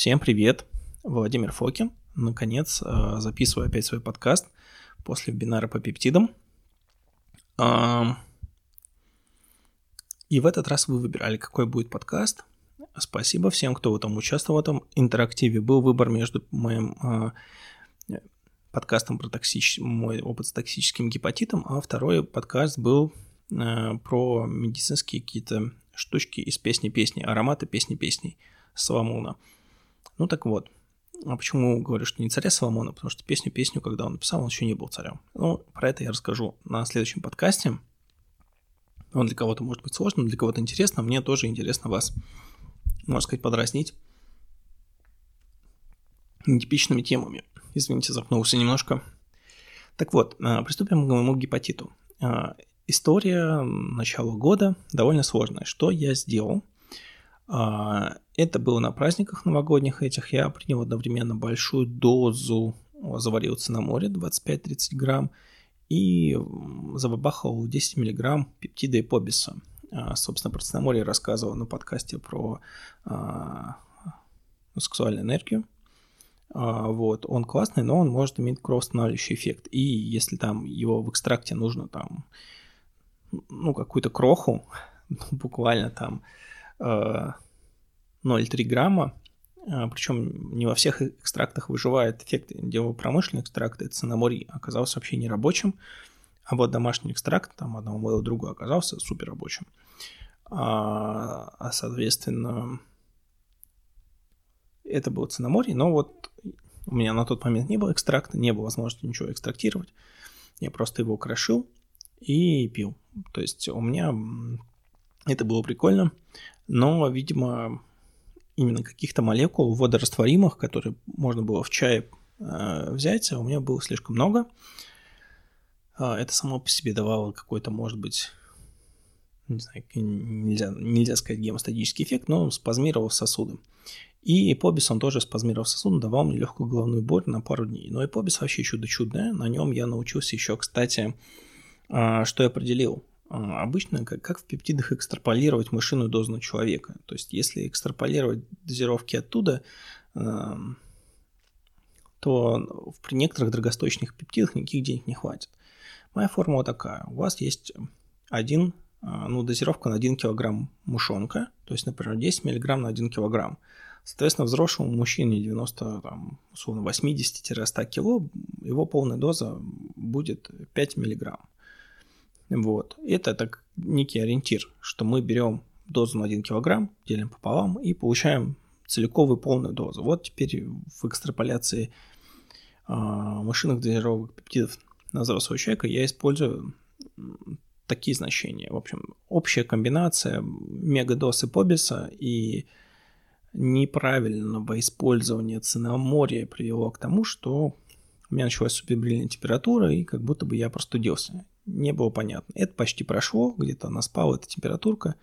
Всем привет, Владимир Фокин. Наконец э, записываю опять свой подкаст после вебинара по пептидам. И в этот раз вы выбирали, какой будет подкаст. Спасибо всем, кто в этом участвовал, в этом интерактиве. Был выбор между моим э, подкастом про токсич... мой опыт с токсическим гепатитом, а второй подкаст был э, про медицинские какие-то штучки из песни-песни, ароматы песни-песней Соломона. Ну так вот, а почему говорю, что не царя Соломона? Потому что песню-песню, когда он написал, он еще не был царем. Ну, про это я расскажу на следующем подкасте. Он для кого-то может быть сложным, для кого-то интересно. Мне тоже интересно вас, можно сказать, подразнить нетипичными темами. Извините, запнулся немножко. Так вот, а, приступим к моему гепатиту. А, история начала года довольно сложная. Что я сделал? А, это было на праздниках новогодних этих. Я принял одновременно большую дозу, заварился на море, 25-30 грамм, и забабахал 10 миллиграмм пептида и. А, собственно, про Цинаморе я рассказывал на подкасте про а, сексуальную энергию. Вот, он классный, но он может иметь кровоостанавливающий эффект. И если там его в экстракте нужно там, ну, какую-то кроху, буквально там 0,3 грамма, а, причем не во всех экстрактах выживает эффект, делал промышленный экстракт, это цинаморий оказался вообще не рабочим, а вот домашний экстракт, там одного моего друга оказался супер рабочим. А, а соответственно, это был цинаморий, но вот у меня на тот момент не было экстракта, не было возможности ничего экстрактировать. Я просто его крошил и пил. То есть у меня это было прикольно, но, видимо, именно каких-то молекул водорастворимых, которые можно было в чае э, взять, а у меня было слишком много. Э, это само по себе давало какой-то, может быть, не знаю, нельзя, нельзя сказать гемостатический эффект, но спазмировал сосуды. И эпобис, он тоже спазмировал сосуды, давал мне легкую головную боль на пару дней. Но эпобис вообще чудо-чудное. На нем я научился еще, кстати, э, что я определил. А, обычно как, как в пептидах экстраполировать мышиную дозу на человека. То есть если экстраполировать дозировки оттуда, то при некоторых дорогостоящих пептидах никаких денег не хватит. Моя формула такая. У вас есть один, а, ну, дозировка на 1 кг мышонка, то есть, например, 10 мг на 1 кг. Соответственно, взрослому мужчине 90, там, условно, 80-100 кг, его полная доза будет 5 мг. Вот. Это так некий ориентир, что мы берем дозу на 1 кг, делим пополам и получаем целиковую полную дозу. Вот теперь в экстраполяции э, машинных дозировок пептидов на взрослого человека я использую такие значения. В общем, общая комбинация мегадоз побиса и неправильного использования цинамория привело к тому, что у меня началась субфибрильная температура, и как будто бы я простудился не было понятно. Это почти прошло, где-то она спала, эта температурка.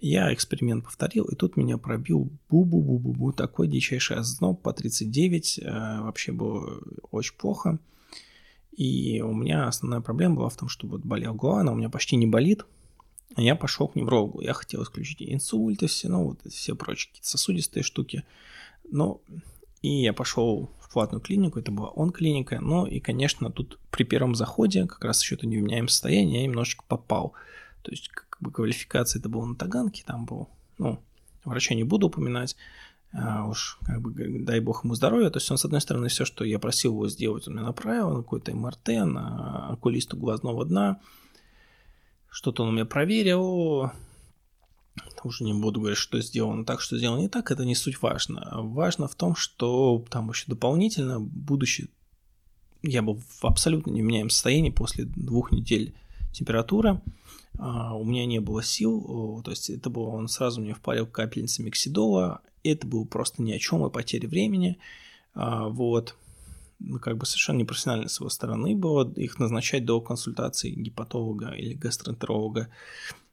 Я эксперимент повторил, и тут меня пробил бу-бу-бу-бу-бу, такой дичайший озноб по 39, э, вообще было очень плохо. И у меня основная проблема была в том, что вот болела голова, она у меня почти не болит, а я пошел к неврологу. Я хотел исключить инсульты, все, ну вот все прочие сосудистые штуки. Но и я пошел в платную клинику, это была он-клиника. Ну и, конечно, тут при первом заходе, как раз еще это невменяемое состояние, я немножечко попал. То есть, как бы квалификация это было на Таганке, там был, ну, врача не буду упоминать, а уж, как бы, дай бог ему здоровья. То есть он, с одной стороны, все, что я просил его сделать, он мне направил, на какой-то МРТ, на окулисту глазного дна, что-то он у меня проверил, уже не буду говорить, что сделано так, что сделано не так, это не суть важно. Важно в том, что там еще дополнительно, будучи, я был в абсолютно невменяемом состоянии после двух недель температура, а, у меня не было сил, то есть это было, он сразу мне впарил капельницы миксидола, это было просто ни о чем и потеря времени, а, вот, ну, как бы совершенно непрофессионально с его стороны было их назначать до консультации гепатолога или гастроэнтеролога,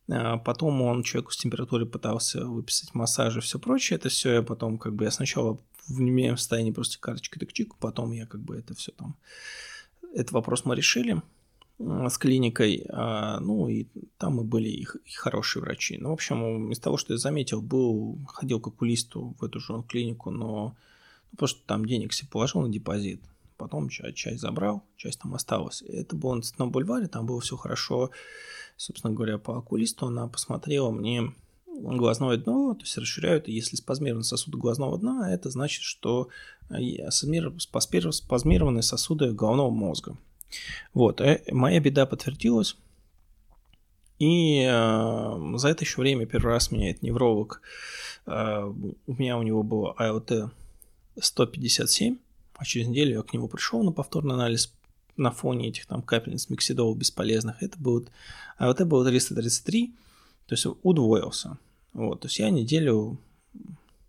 потом он человеку с температурой пытался выписать массаж и все прочее. Это все я потом, как бы, я сначала в немеем состоянии просто карточкой так чик, потом я как бы это все там... Этот вопрос мы решили. с клиникой, а, ну и там и были и, хорошие врачи. Ну, в общем, из того, что я заметил, был, ходил к окулисту в эту же клинику, но ну, просто там денег себе положил на депозит, потом часть, часть забрал, часть там осталась. Это было на бульваре, там было все хорошо, собственно говоря, по окулисту она посмотрела мне глазное дно, то есть расширяют, и если спазмированы сосуды глазного дна, это значит, что э, спазмированы сосуды головного мозга. Вот, э, моя беда подтвердилась, и э, за это еще время первый раз меняет невролог. Э, у меня у него было АЛТ 157, а через неделю я к нему пришел на повторный анализ на фоне этих там капельниц миксидол бесполезных. Это было, АЛТ было 333, то есть удвоился. Вот, то есть я неделю,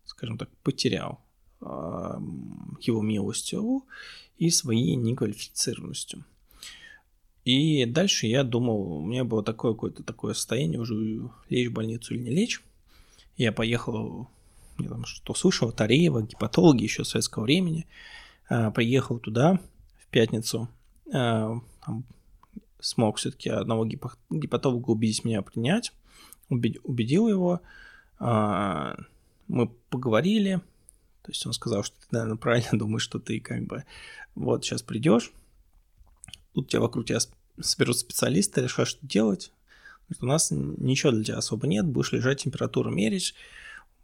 скажем так, потерял э, его милостью и своей неквалифицированностью. И дальше я думал, у меня было такое какое-то такое состояние, уже лечь в больницу или не лечь. Я поехал, я там что слышал, Тареева, гепатологи еще советского времени. А, приехал туда в пятницу, а, там, смог все-таки одного гепатолога убедить меня принять, убедил его, а, мы поговорили, то есть он сказал, что ты, наверное, правильно думаешь, что ты как бы вот сейчас придешь, тут тебя вокруг тебя соберут специалисты, решают, что делать. Говорит, у нас ничего для тебя особо нет, будешь лежать, температуру мерить.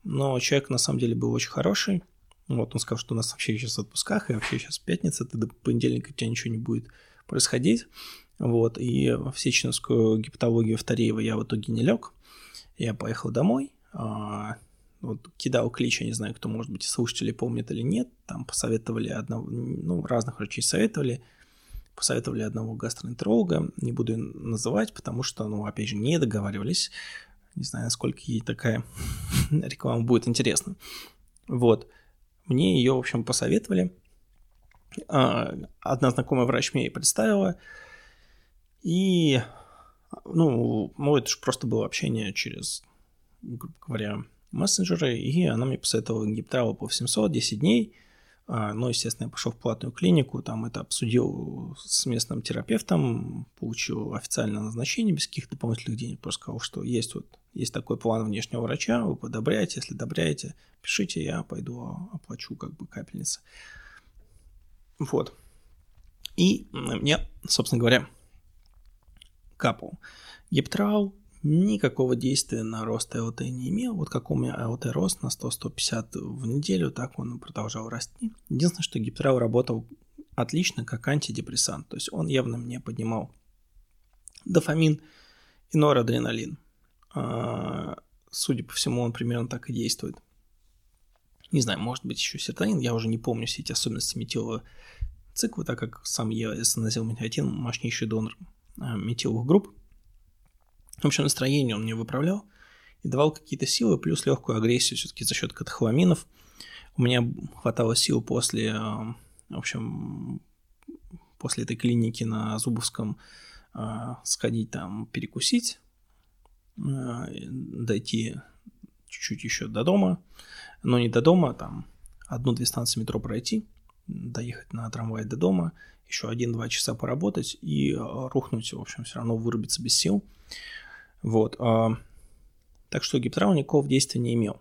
Но человек на самом деле был очень хороший. Вот он сказал, что у нас вообще сейчас в отпусках, и вообще сейчас пятница, ты до понедельника у тебя ничего не будет происходить. Вот, и в сеченовскую гепатологию в Тареево я в итоге не лег. Я поехал домой, а, вот кидал клич, я не знаю, кто, может быть, слушатели помнят или нет, там посоветовали одного, ну, разных врачей советовали, посоветовали одного гастроэнтеролога, не буду называть, потому что, ну, опять же, не договаривались, не знаю, насколько ей такая реклама будет интересна. Вот, мне ее, в общем, посоветовали, а, одна знакомая врач мне ее представила, и, ну, ну, это же просто было общение через, грубо говоря, мессенджеры, и она мне посоветовала гиптрал по 700, 10 дней, а, ну, естественно, я пошел в платную клинику, там это обсудил с местным терапевтом, получил официальное назначение без каких-то дополнительных денег, просто сказал, что есть вот есть такой план внешнего врача, вы подобряете, если одобряете, пишите, я пойду оплачу как бы капельницы. Вот. И мне, собственно говоря, капал гептрал, никакого действия на рост АОТ не имел. Вот как у меня АОТ рост на 100-150 в неделю, так он продолжал расти. Единственное, что гиптрал работал отлично как антидепрессант. То есть он явно мне поднимал дофамин и норадреналин. А, судя по всему, он примерно так и действует. Не знаю, может быть еще серотонин, я уже не помню все эти особенности метилового цикла, так как сам я снозил метиотин, мощнейший донор а, метиловых групп. В общем, настроение он мне выправлял и давал какие-то силы, плюс легкую агрессию все-таки за счет катехоламинов. У меня хватало сил после, э, в общем, после этой клиники на Зубовском сходить там перекусить, дойти чуть-чуть еще до дома, но не до дома, там одну-две станции метро пройти, доехать на трамвай до дома, еще один-два часа поработать и рухнуть, в общем, все равно вырубиться без сил. Вот. А, так что гиптрал никакого действия не имел.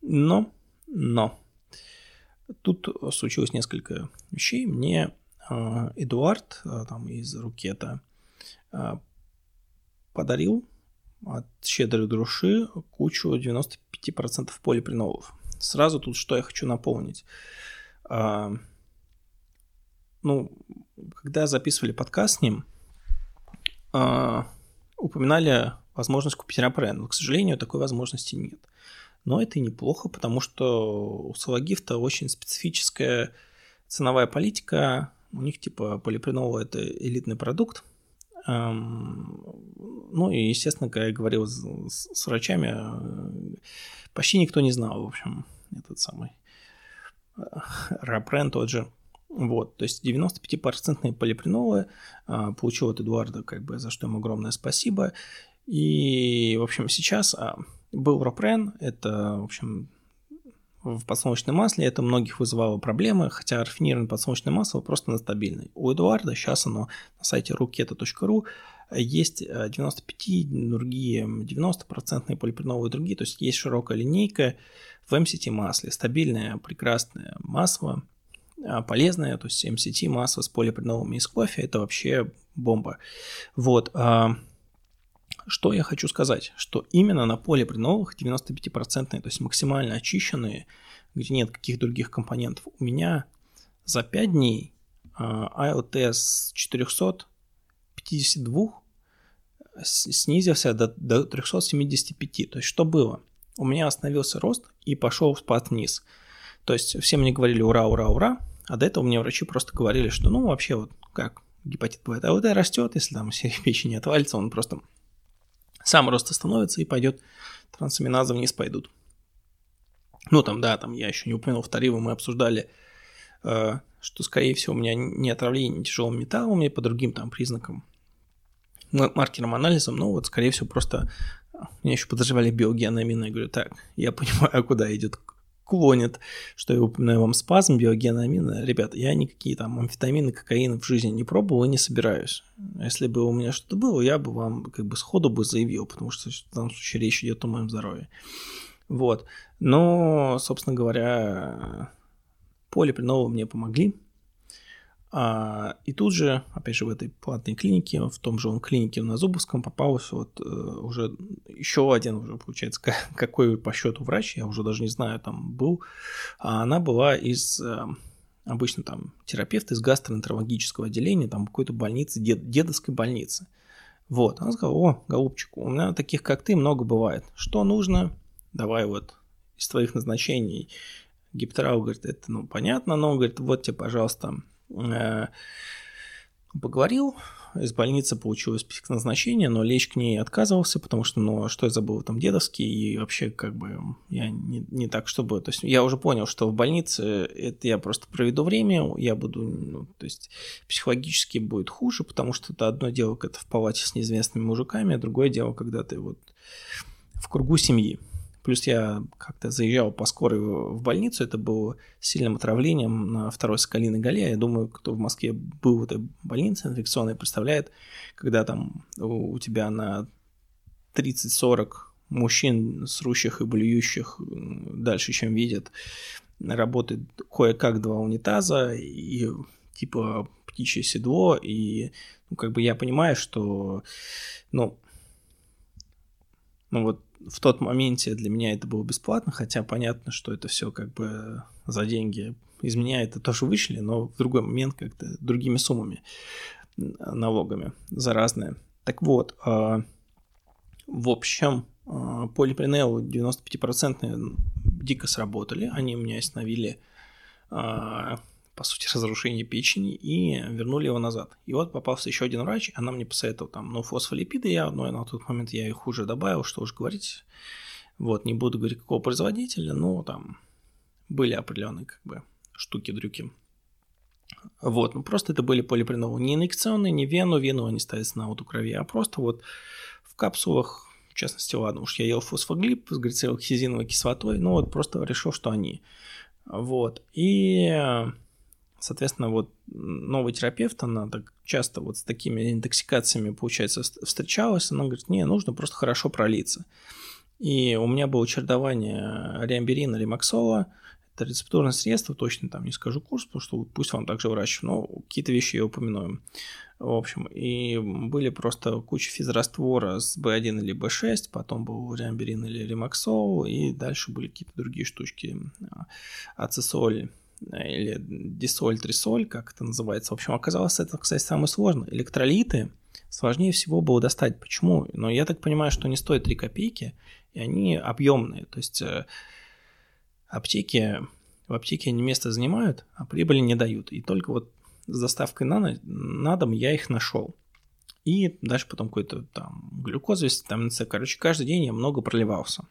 Но, но, тут случилось несколько вещей. Мне а, Эдуард а, там из Рукета подарил от щедрой души кучу 95% полипринолов. Сразу тут что я хочу напомнить. Ну, когда записывали подкаст с ним, упоминали возможность купить рапрен. Но, к сожалению, такой возможности нет. Но это и неплохо, потому что у Салагифта очень специфическая ценовая политика. У них типа полипринол это элитный продукт. Ну и, естественно, когда я говорил с, с врачами, э, почти никто не знал, в общем, этот самый э, Рапрен тот же. Вот, то есть 95% полипринолы а, получил от Эдуарда, как бы, за что ему огромное спасибо. И, в общем, сейчас а, был Ропрен, это, в общем, в подсолнечном масле, это многих вызывало проблемы, хотя рафинированное подсолнечное масло просто нестабильное. У Эдуарда сейчас оно на сайте ruketo.ru есть 95 э, другие, 90% полипреновые другие, то есть есть широкая линейка в MCT масле, стабильное, прекрасное масло, а, полезное, то есть MCT масло с полипреновыми из кофе, это вообще бомба. Вот, а, что я хочу сказать, что именно на полипреновых 95%, то есть максимально очищенные, где нет каких других компонентов, у меня за 5 дней IOT с 452 снизился до, до 375. То есть что было? У меня остановился рост и пошел спад вниз. То есть все мне говорили ура, ура, ура, а до этого мне врачи просто говорили, что ну вообще вот как гепатит бывает. А вот растет, если там серия печени отвалится, он просто сам рост остановится и пойдет, трансаминазы вниз пойдут. Ну там, да, там я еще не упомянул, в Тариву мы обсуждали, э, что, скорее всего, у меня не отравление тяжелым металлом, и по другим там признакам маркером анализом, ну вот, скорее всего, просто меня еще подозревали биогеономина. Я говорю, так, я понимаю, куда идет клонит, что я упоминаю вам спазм, биогеономина. Ребята, я никакие там амфетамины, кокаин в жизни не пробовал и не собираюсь. Если бы у меня что-то было, я бы вам как бы сходу бы заявил, потому что в данном случае речь идет о моем здоровье. Вот. Но, собственно говоря, поле мне помогли. А, и тут же, опять же, в этой платной клинике, в том же он клинике на Зубовском попался вот э, уже еще один, уже получается, какой по счету врач, я уже даже не знаю, там был. А она была из э, обычно там терапевт из гастроэнтерологического отделения, там какой-то больницы, дед, дедовской больницы. Вот, она сказала, о, голубчик, у меня таких, как ты, много бывает. Что нужно? Давай вот из твоих назначений. Гиптерал говорит, это, ну, понятно, но говорит, вот тебе, пожалуйста, поговорил, из больницы получил список назначения, но лечь к ней отказывался, потому что, ну, а что я забыл, там дедовский, и вообще, как бы, я не, не так, чтобы, то есть, я уже понял, что в больнице это я просто проведу время, я буду, ну, то есть, психологически будет хуже, потому что это одно дело, когда в палате с неизвестными мужиками, а другое дело, когда ты вот в кругу семьи. Плюс я как-то заезжал по скорой в больницу, это было сильным отравлением на второй Соколиной горе. Я думаю, кто в Москве был в этой больнице инфекционной, представляет, когда там у тебя на 30-40 мужчин, срущих и блюющих дальше, чем видят, работает кое-как два унитаза и типа птичье седло, и ну, как бы я понимаю, что ну, ну вот в тот моменте для меня это было бесплатно, хотя понятно, что это все как бы за деньги. Из меня это тоже вышли, но в другой момент как-то другими суммами, налогами за разные. Так вот, а, в общем, а, полипринел 95% дико сработали. Они у меня остановили а, по сути, разрушение печени, и вернули его назад. И вот попался еще один врач, она мне посоветовала там, ну, фосфолипиды я, но на тот момент я их уже добавил, что уж говорить. Вот, не буду говорить, какого производителя, но там были определенные, как бы, штуки-дрюки. Вот, ну просто это были полипреновые, не инъекционные, не вену, вену они ставятся на вот у крови, а просто вот в капсулах, в частности, ладно, уж я ел фосфоглип с глицерилхизиновой кислотой, ну вот просто решил, что они. Вот, и Соответственно, вот новый терапевт, она так часто вот с такими интоксикациями, получается, встречалась, она говорит, не, нужно просто хорошо пролиться. И у меня было чередование риамберина, ремаксола, это рецептурное средство, точно там не скажу курс, потому что пусть вам также врач, но какие-то вещи я упомяну. В общем, и были просто куча физраствора с B1 или B6, потом был риамберин или ремаксол, и дальше были какие-то другие штучки, ацесоль, или дисоль, трисоль, как это называется. В общем, оказалось, это, кстати, самое сложное. Электролиты сложнее всего было достать. Почему? Но я так понимаю, что они стоят 3 копейки, и они объемные. То есть э, аптеки, в аптеке они место занимают, а прибыли не дают. И только вот с доставкой на, на дом я их нашел. И дальше потом какой-то там глюкоза, там, короче, каждый день я много проливался.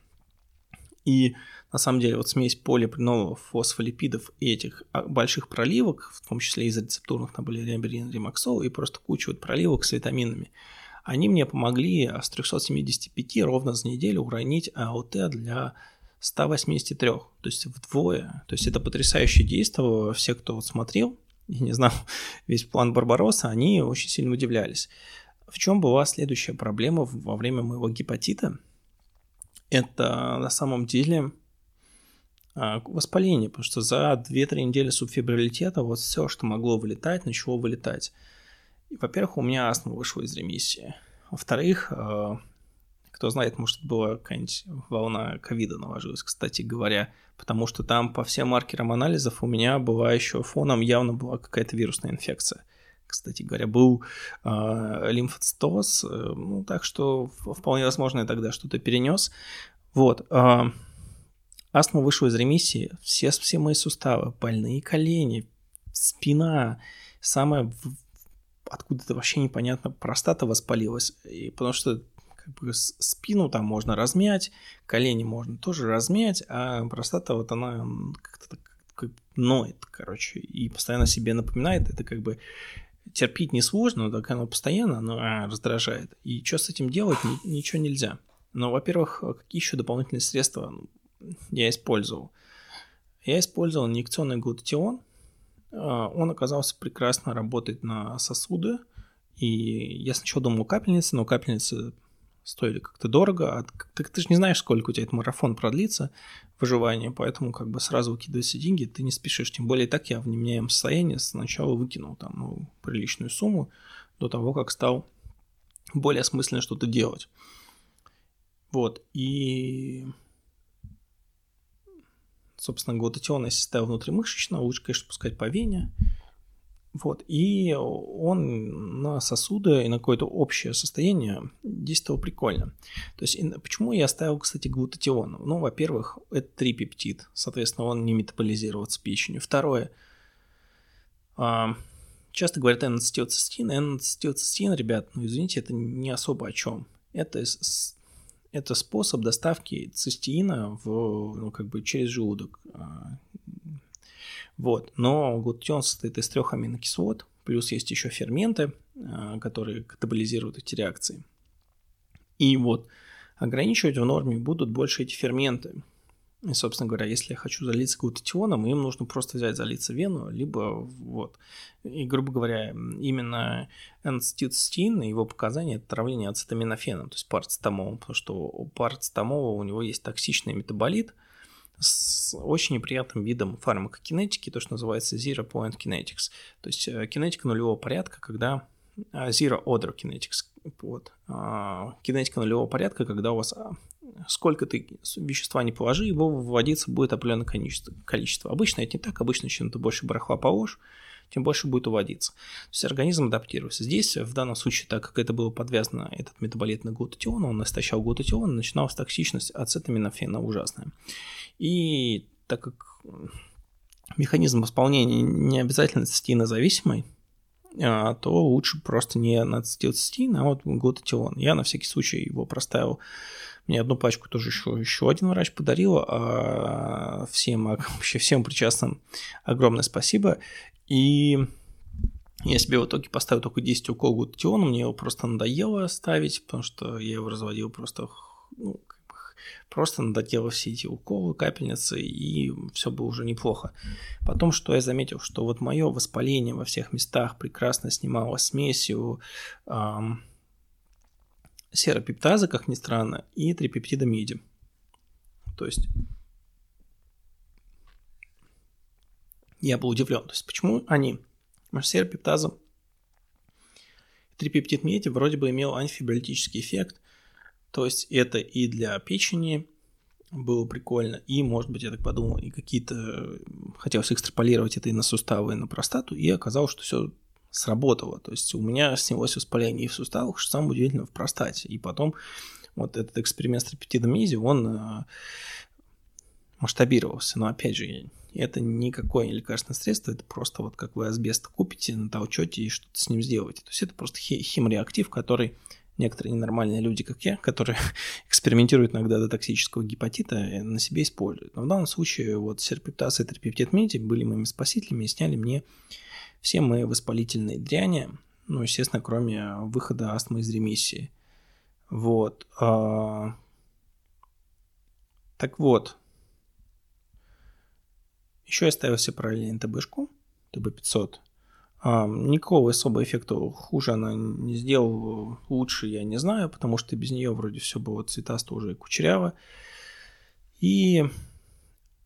И на самом деле вот смесь полипреновых фосфолипидов и этих а, больших проливок, в том числе из рецептурных там были ремберин, ремаксол и просто куча вот проливок с витаминами, они мне помогли с 375 ровно за неделю уронить АОТ для 183, то есть вдвое. То есть это потрясающее действие. Все, кто вот смотрел, я не знал весь план Барбаросса, они очень сильно удивлялись. В чем была следующая проблема во время моего гепатита? Это на самом деле а, воспаление, потому что за 2-3 недели субфибрилитета вот все, что могло вылетать, начало вылетать. И, во-первых, у меня астма вышла из ремиссии. Во-вторых, а, кто знает, может, была какая-нибудь волна ковида наложилась, кстати говоря, потому что там по всем маркерам анализов у меня была еще фоном явно была какая-то вирусная инфекция. Кстати говоря, был э, лимфоцитоз, э, ну, так что вполне возможно я тогда что-то перенес. Вот. Э, астма вышла из ремиссии, все, все мои суставы, больные колени, спина, самое откуда-то вообще непонятно, простата воспалилась, и потому что как бы спину там можно размять, колени можно тоже размять, а простата вот она как-то как ноет, короче, и постоянно себе напоминает, это как бы терпеть несложно, но так оно постоянно оно а, раздражает. И что с этим делать, ни, ничего нельзя. Но, во-первых, какие еще дополнительные средства я использовал? Я использовал инъекционный глутатион, а, он оказался прекрасно работать на сосуды. И я сначала думал капельницы, но капельницы стоили как-то дорого. А ты, ты же не знаешь, сколько у тебя этот марафон продлится, выживание, поэтому как бы сразу выкидывать деньги ты не спешишь. Тем более так я в неменяемом состоянии сначала выкинул там ну, приличную сумму до того, как стал более осмысленно что-то делать. Вот, и собственно, глутатион я составил внутримышечно, лучше, конечно, пускать по вене. Вот, и он на сосуды и на какое-то общее состояние действовал прикольно. То есть, почему я оставил, кстати, глутатион? Ну, во-первых, это трипептид, соответственно, он не метаболизировался печенью. Второе, а, часто говорят N-ацетилцистин. N-ацетилцистин, ребят, ну, извините, это не особо о чем. Это это способ доставки цистеина в, ну, как бы через желудок. Вот. Но глутатион состоит из трех аминокислот, плюс есть еще ферменты, а, которые катаболизируют эти реакции. И вот ограничивать в норме будут больше эти ферменты. И, собственно говоря, если я хочу залиться глутатионом, им нужно просто взять, залиться вену, либо вот. И, грубо говоря, именно энцитистин и его показания – это травление ацетаминофеном, то есть парацетамолом, потому что у парацетамола у него есть токсичный метаболит с очень неприятным видом фармакокинетики, то, что называется zero point kinetics, то есть э, кинетика нулевого порядка, когда а, zero order kinetics, вот, а, кинетика нулевого порядка, когда у вас а, сколько ты вещества не положи, его выводиться будет определенное количество. Обычно это не так, обычно чем ты больше барахла положишь, тем больше будет уводиться. То есть организм адаптируется. Здесь, в данном случае, так как это было подвязано, этот метаболит на глутатион, он истощал глутатион, начиналась токсичность ацетаминофена ужасная. И так как механизм восполнения не обязательно цистеинозависимый, а, то лучше просто не нацетилцистин, а вот глутатион. Я на всякий случай его проставил мне одну пачку тоже еще, еще один врач подарил. А всем, вообще всем причастным огромное спасибо. И я себе в итоге поставил только 10 уколов глутатиона, мне его просто надоело ставить, потому что я его разводил просто, ну, просто надоело все эти уколы, капельницы, и все было уже неплохо. Потом, что я заметил, что вот мое воспаление во всех местах прекрасно снимало смесью эм, серопептаза, как ни странно, и трипептида меди. То есть я был удивлен. То есть почему они? Потому что серопептаза трипептид меди вроде бы имел антифибролитический эффект. То есть это и для печени было прикольно, и, может быть, я так подумал, и какие-то... Хотелось экстраполировать это и на суставы, и на простату, и оказалось, что все сработало. То есть у меня снялось воспаление и в суставах, что самое удивительное, в простате. И потом вот этот эксперимент с трипептидом мизи, он э, масштабировался. Но опять же, это никакое не лекарственное средство, это просто вот как вы асбест купите, натолчете и что-то с ним сделаете. То есть это просто химреактив, который некоторые ненормальные люди, как я, которые экспериментируют иногда до токсического гепатита, э, на себе используют. Но в данном случае вот серпептаз и трипептид меди были моими спасителями и сняли мне все мы воспалительные дряни, ну, естественно, кроме выхода астмы из ремиссии. Вот. А... Так вот, Еще я ставил себе параллельно ТБшку, ТБ-500. А, никакого особого эффекта хуже она не сделала, лучше я не знаю, потому что без нее вроде все было цветасто уже и кучеряво. И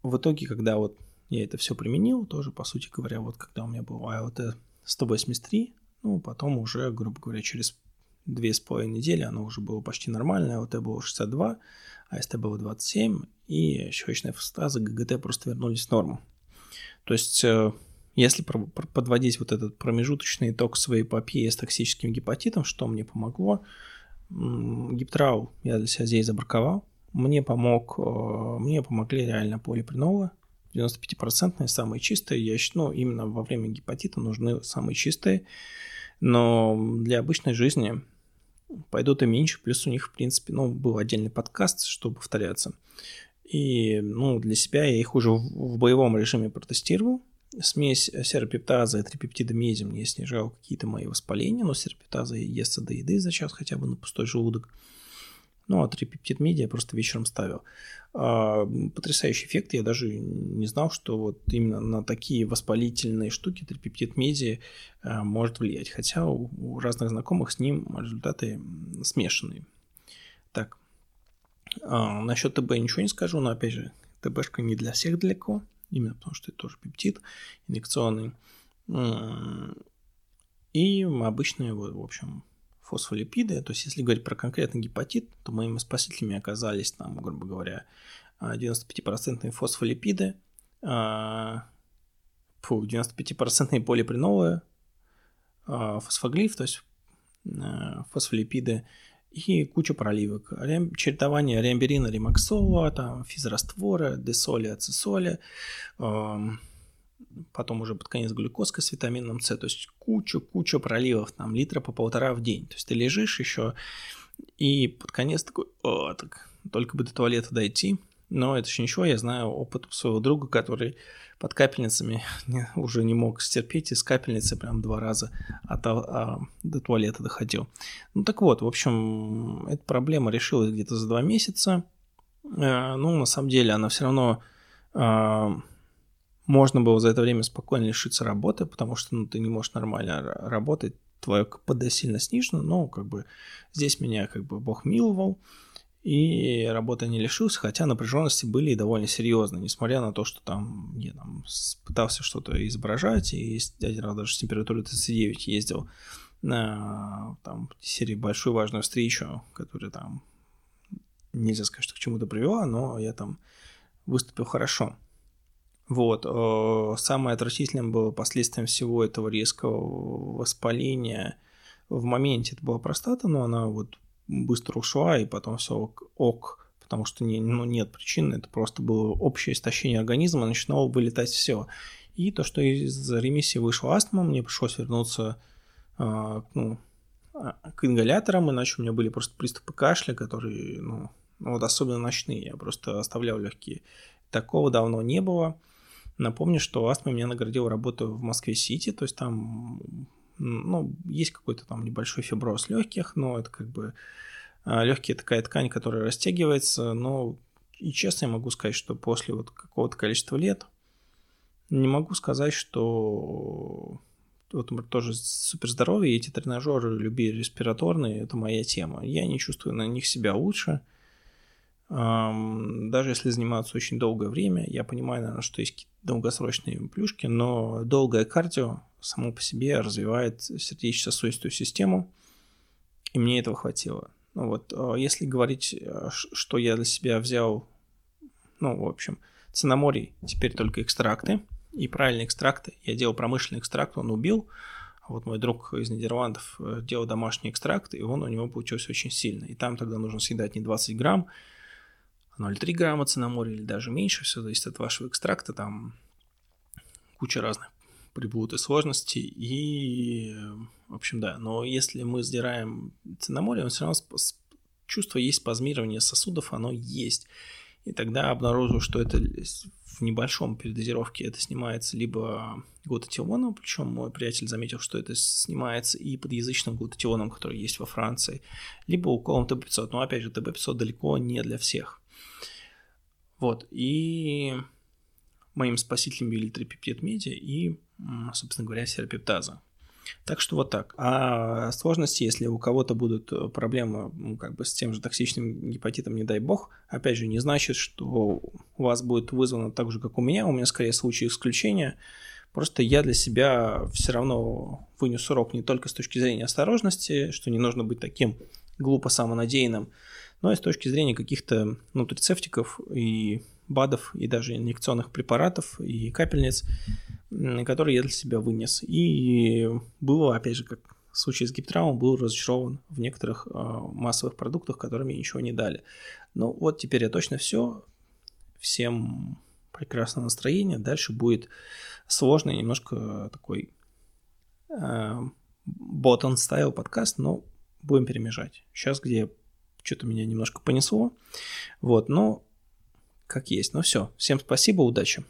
в итоге, когда вот я это все применил, тоже, по сути говоря, вот когда у меня был IoT 183, ну, потом уже, грубо говоря, через две с половиной недели оно уже было почти нормальное, IoT было 62, а ST было 27, и щелочная фастаза ГГТ просто вернулись в норму. То есть, э, если подводить вот этот промежуточный итог своей эпопеи с токсическим гепатитом, что мне помогло? Гиптрау я для себя здесь забраковал. Мне помог, э, мне помогли реально полипринолы, 95% самые чистые. Я считаю, ну, именно во время гепатита нужны самые чистые. Но для обычной жизни пойдут и меньше. Плюс у них, в принципе, ну, был отдельный подкаст, чтобы повторяться. И, ну, для себя я их уже в боевом режиме протестировал. Смесь серопептаза и трипептида меди мне снижал какие-то мои воспаления, но серопептаза естся до еды за час хотя бы на пустой желудок. Ну, а трипептид меди я просто вечером ставил. А, потрясающий эффект. Я даже не знал, что вот именно на такие воспалительные штуки трипептид меди а, может влиять. Хотя у, разных знакомых с ним результаты смешанные. Так, а, насчет ТБ ничего не скажу, но опять же, ТБшка не для всех далеко, именно потому что это тоже пептид инъекционный. И обычные, в общем, фосфолипиды. То есть, если говорить про конкретный гепатит, то моими спасителями оказались, там, грубо говоря, 95% фосфолипиды, а, фу, 95% полипреновые, а, фосфоглиф, то есть а, фосфолипиды, и куча проливок. Чередование ремберина, ремаксола, там, физраствора, десоля, ацисоля, потом уже под конец глюкозка с витамином С, то есть куча-куча проливов, там литра по полтора в день. То есть ты лежишь еще и под конец такой, о, так, только бы до туалета дойти. Но это еще ничего, я знаю опыт своего друга, который под капельницами уже не мог стерпеть, и с капельницы прям два раза от, а, до туалета доходил. Ну так вот, в общем, эта проблема решилась где-то за два месяца. Э, ну, на самом деле, она все равно а, можно было за это время спокойно лишиться работы, потому что ну, ты не можешь нормально работать, твое КПД сильно снижено, но как бы здесь меня как бы Бог миловал, и работы не лишился, хотя напряженности были и довольно серьезные, несмотря на то, что там я там пытался что-то изображать, и один раз даже с температурой 39 ездил на там серии большую важную встречу, которая там нельзя сказать, что к чему-то привела, но я там выступил хорошо. Вот. Э, самое отвратительное было последствием всего этого резкого воспаления. В моменте это была простата, но она вот быстро ушла, и потом все ок, ок потому что не, ну, нет причин, это просто было общее истощение организма, начинало вылетать все. И то, что из ремиссии вышла астма, мне пришлось вернуться а, ну, а, к ингаляторам, иначе у меня были просто приступы кашля, которые, ну, ну вот особенно ночные, я просто оставлял легкие. Такого давно не было. Напомню, что астма меня наградила работу в Москве-Сити, то есть там ну, есть какой-то там небольшой фиброз легких, но это как бы а, легкие такая ткань, которая растягивается, но и честно я могу сказать, что после вот какого-то количества лет не могу сказать, что вот тоже супер здоровье, эти тренажеры, люби респираторные, это моя тема. Я не чувствую на них себя лучше – даже если заниматься очень долгое время, я понимаю, наверное, что есть долгосрочные плюшки, но долгое кардио само по себе развивает сердечно-сосудистую систему, и мне этого хватило. Ну вот, а если говорить, э, что я для себя взял, ну, в общем, цинаморий, теперь только экстракты, и правильные экстракты. Я делал промышленный экстракт, он убил, а вот мой друг из Нидерландов э, делал домашний экстракт, и он у него получился очень сильно. И там тогда нужно съедать не 20 грамм, 0,3 грамма цинамория или даже меньше, все зависит от вашего экстракта, там куча разных приблуд и сложностей, и, в общем, да, но если мы сдираем цинаморий, он все равно чувство есть спазмирование сосудов, оно есть. И тогда обнаружил, что это в небольшом передозировке это снимается либо глутатионом, причем мой приятель заметил, что это снимается и подъязычным глутатионом, который есть во Франции, либо уколом ТБ-500. Но опять же, ТБ-500 далеко не для всех. Вот, и моим спасителем были трипептид меди и, собственно говоря, серапептаза. Так что вот так. А сложности, если у кого-то будут э, проблемы ну, как бы с тем же токсичным гепатитом, не дай бог, опять же, не значит, что у вас будет вызвано так же, как у меня. У меня скорее случай исключения. Просто я для себя все равно вынес урок не только с точки зрения осторожности, что не нужно быть таким глупо самонадеянным, но и с точки зрения каких-то нутрицептиков и БАДов, и даже инъекционных препаратов, и капельниц, которые я для себя вынес. И было, опять же, как в случае с гиптраумом, был разочарован в некоторых э, массовых продуктах, которые мне ничего не дали. Ну вот теперь я точно все. Всем прекрасного настроения. Дальше будет сложный, немножко такой э, ботан стайл подкаст, но будем перемежать. Сейчас, где что-то меня немножко понесло, вот, но как есть. Ну все, всем спасибо, удачи.